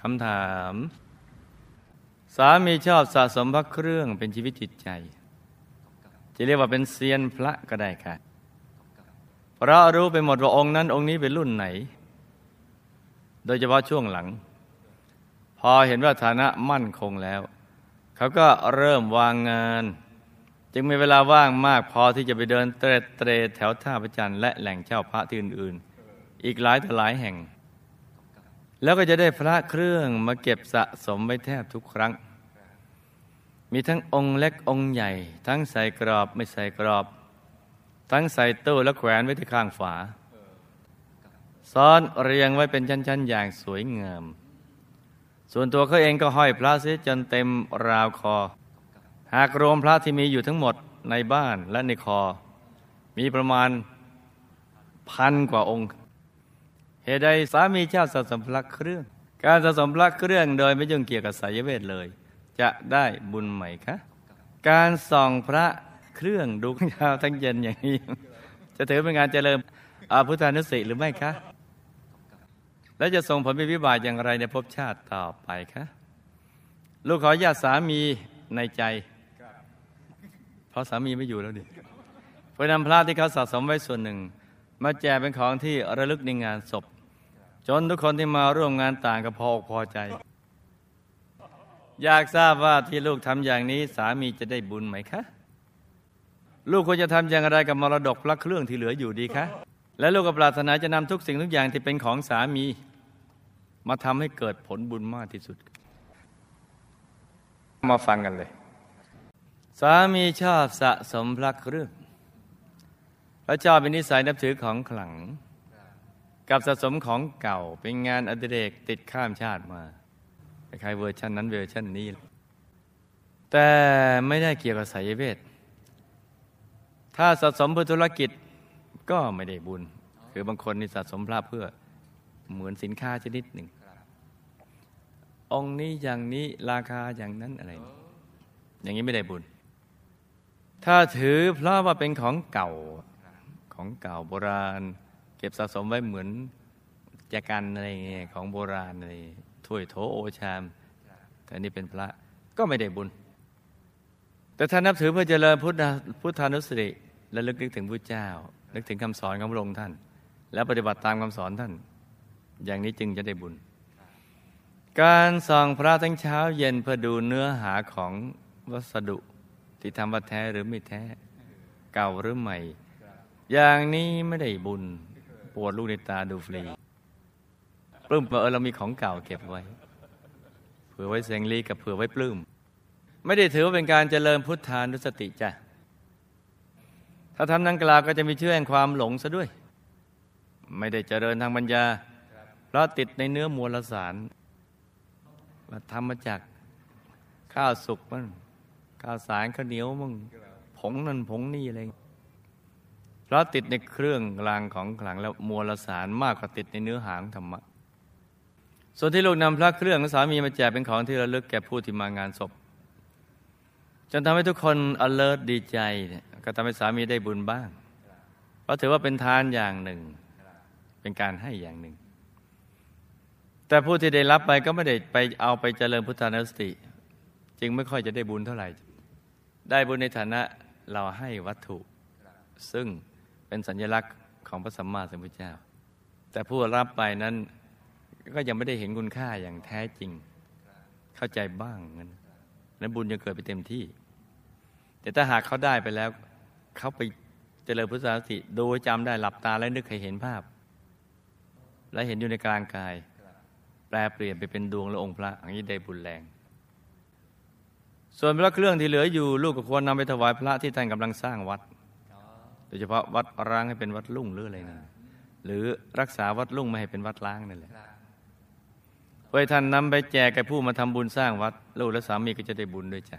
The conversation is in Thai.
คำถาม สามีชอบสะสมพระเครื่องเป็นชีวิตจิตใจ จะเรียกว่าเป็นเซียนพระก็ได้ค่ะเพราะรู้ไปหมดว่าองค์นั้น องค์นี้เป็นรุ่นไหน โดยเฉพาะช่วงหลัง พอเห็นว่าฐานะมั่นคงแล้ว เขาก็เริ่มวางงาน จึงมีเวลาว่างมากพอที่จะไปเดินเตรเตรแถวท่าประจันและแหล่งเช่าพระที่อื่น ๆ อีกหลายต่อหลายแห่ง แล้วก็จะได้พระเครื่องมาเก็บสะสมไว้แทบทุกครั้ง มีทั้งองค์เล็กองค์ใหญ่ ทั้งใส่กรอบไม่ใส่กรอบ ทั้งใส่ตู้และแขวนไว้ที่ข้างฝา ซ้อนเรียงไว้เป็นชั้น ๆ อย่างสวยงาม ส่วนตัวเขาเองก็ห้อยพระเสียจนเต็มราวคอ หากรวมพระที่มีอยู่ทั้งหมดในบ้านและในคอ มีประมาณพันกว่าองค์ เหตุใดสามีเจ้าสะสมพระเครื่อง การสะสมพระเครื่องโดยไม่ยุ่งเกี่ยวกับสายเวทเลย จะได้บุญไหมคะการส่องพระเครื่องดูทั้งเช้าทั้งเย็นอย่างนี้ จะถือเป็นงานเจริญอาพุทธานุสิหรือไม่คะ และจะส่งผลเป็นวิบากอย่างไรในภพชาติต่อไปคะ ลูกขอญาติสามีในใจ เพราะสามีไม่อยู่แล้วดิเพื่อนำพระที่เขาสะสมไว้ส่วนหนึ่ง มาแจกเป็นของที่ระลึกในงานศพ นทุกคนที่มาร่วมงานต่างก็พออกพอใจ อยากทราบว่าที่ลูกทำอย่างนี้สามีจะได้บุญไหมคะ ลูกควรจะทำอย่างไรกับมรดกพระเครื่องที่เหลืออยู่ดีคะและลูกก็ปรารถนาจะนำทุกสิ่งทุกอย่างที่เป็นของสามี มาทำให้เกิดผลบุญมากที่สุด มาฟังกันเลย สามีชอบสะสมพระเครื่องพระเจ้าเป็นนิสัยนับถือของขลัง กับสะสมของเก่าเป็นงานอดิเรกติดข้ามชาติมาใครเวอร์ชันนั้นเวอร์ชันนี้ แต่ไม่ได้เกี่ยวกับสายเวท ถ้าสะสมเพื่อธุรกิจก็ไม่ได้บุญ คือบางคนนี่สะสมพระเพื่อเหมือนสินค้าชนิดหนึ่ง องนี้อย่างนี้ราคาอย่างนั้นอะไร อย่างนี้ไม่ได้บุญ ถ้าถือพระว่าเป็นของเก่าของเก่าโบราณ เก็บสะสมไว้เหมือนแจกันอะไรเงี้ยของโบราณอะไรถ้วยโถโอชาม แต่นี่เป็นพระก็ไม่ได้บุญ แต่ถ้านนับถือเพื่อเจริญพุทธพุทธานุสติและลึกนึกถึงพระเจ้า นึกถึงคำสอนของพระองค์ท่าน แล้วปฏิบัติตามคำสอนท่าน อย่างนี้จึงจะได้บุญ การส่องพระทั้งเช้าเย็นเพื่อดูเนื้อหาของวัสดุที่ทำว่าแท้หรือไม่แท้ เก่าหรือใหม่ อย่างนี้ไม่ได้บุญ ปวดลูกในตาดูฟรีปลื้มเออเรามีของเก่าเก็บไว้ เผื่อไว้เสงลีกับเผื่อไว้ปลื้ม ไม่ได้ถือว่าเป็นการเจริญพุทธานุสติจ้ะ ถ้าทำนังกล่าวก็จะมีเชื่อแห่งความหลงซะด้วย ไม่ได้เจริญทางปัญญา เพราะติดในเนื้อมวลสารมาทำมาจากข้าวสุกมันข้าวสารข้าวเหนียวมึงผงนั่นผงนี่อะไร เพราะติดในเครื่องรางของขลังแล้วมวลสารมากกว่าติดในเนื้อหางธรรมะ ส่วนที่ลูกนำพระเครื่องของสามีมาแจกเป็นของที่ระลึกแก่ผู้ที่มางานศพจนทำให้ทุกคน alert ดีใจก็ทำให้สามีได้บุญบ้าง เพราะถือว่าเป็นทานอย่างหนึ่ง เป็นการให้อย่างหนึ่ง แต่ผู้ที่ได้รับไปก็ไม่ได้ไปเอาไปเจริญพุทธานุสติ จึงไม่ค่อยจะได้บุญเท่าไหร่ ได้บุญในฐานะเราให้วัตถุ ซึ่ง เป็นสัญลักษณ์ของพระสัมมาสัมพุทธเจ้า แต่ผู้รับไปนั้นก็ยังไม่ได้เห็นคุณค่าอย่างแท้จริง เข้าใจบ้างนั้นนั้นบุญยังเกิดไปเต็มที่ แต่ถ้าหากเขาได้ไปแล้ว เขาไปเจริญพุทธาสติโดยจำได้หลับตาแล้วนึกให้เห็นภาพ และเห็นอยู่ในกลางกาย แปลเปลี่ยนไปเป็นดวงและองค์พระอย่างนี้ได้บุญแรง ส่วนพระเครื่องที่เหลืออยู่ลูกก็ควรนำไปถวายพระที่ท่านกำลังสร้างวัด โดยเฉพาะวัดร้างให้เป็นวัดลุ่งหรืออะไรนะหรือรักษาวัดลุ่งไม่ให้เป็นวัดล้างนั่นแหละเพื่อท่านนำไปแจกแก่ผู้มาทำบุญสร้างวัดลูกและสามีก็จะได้บุญด้วยจ้ะ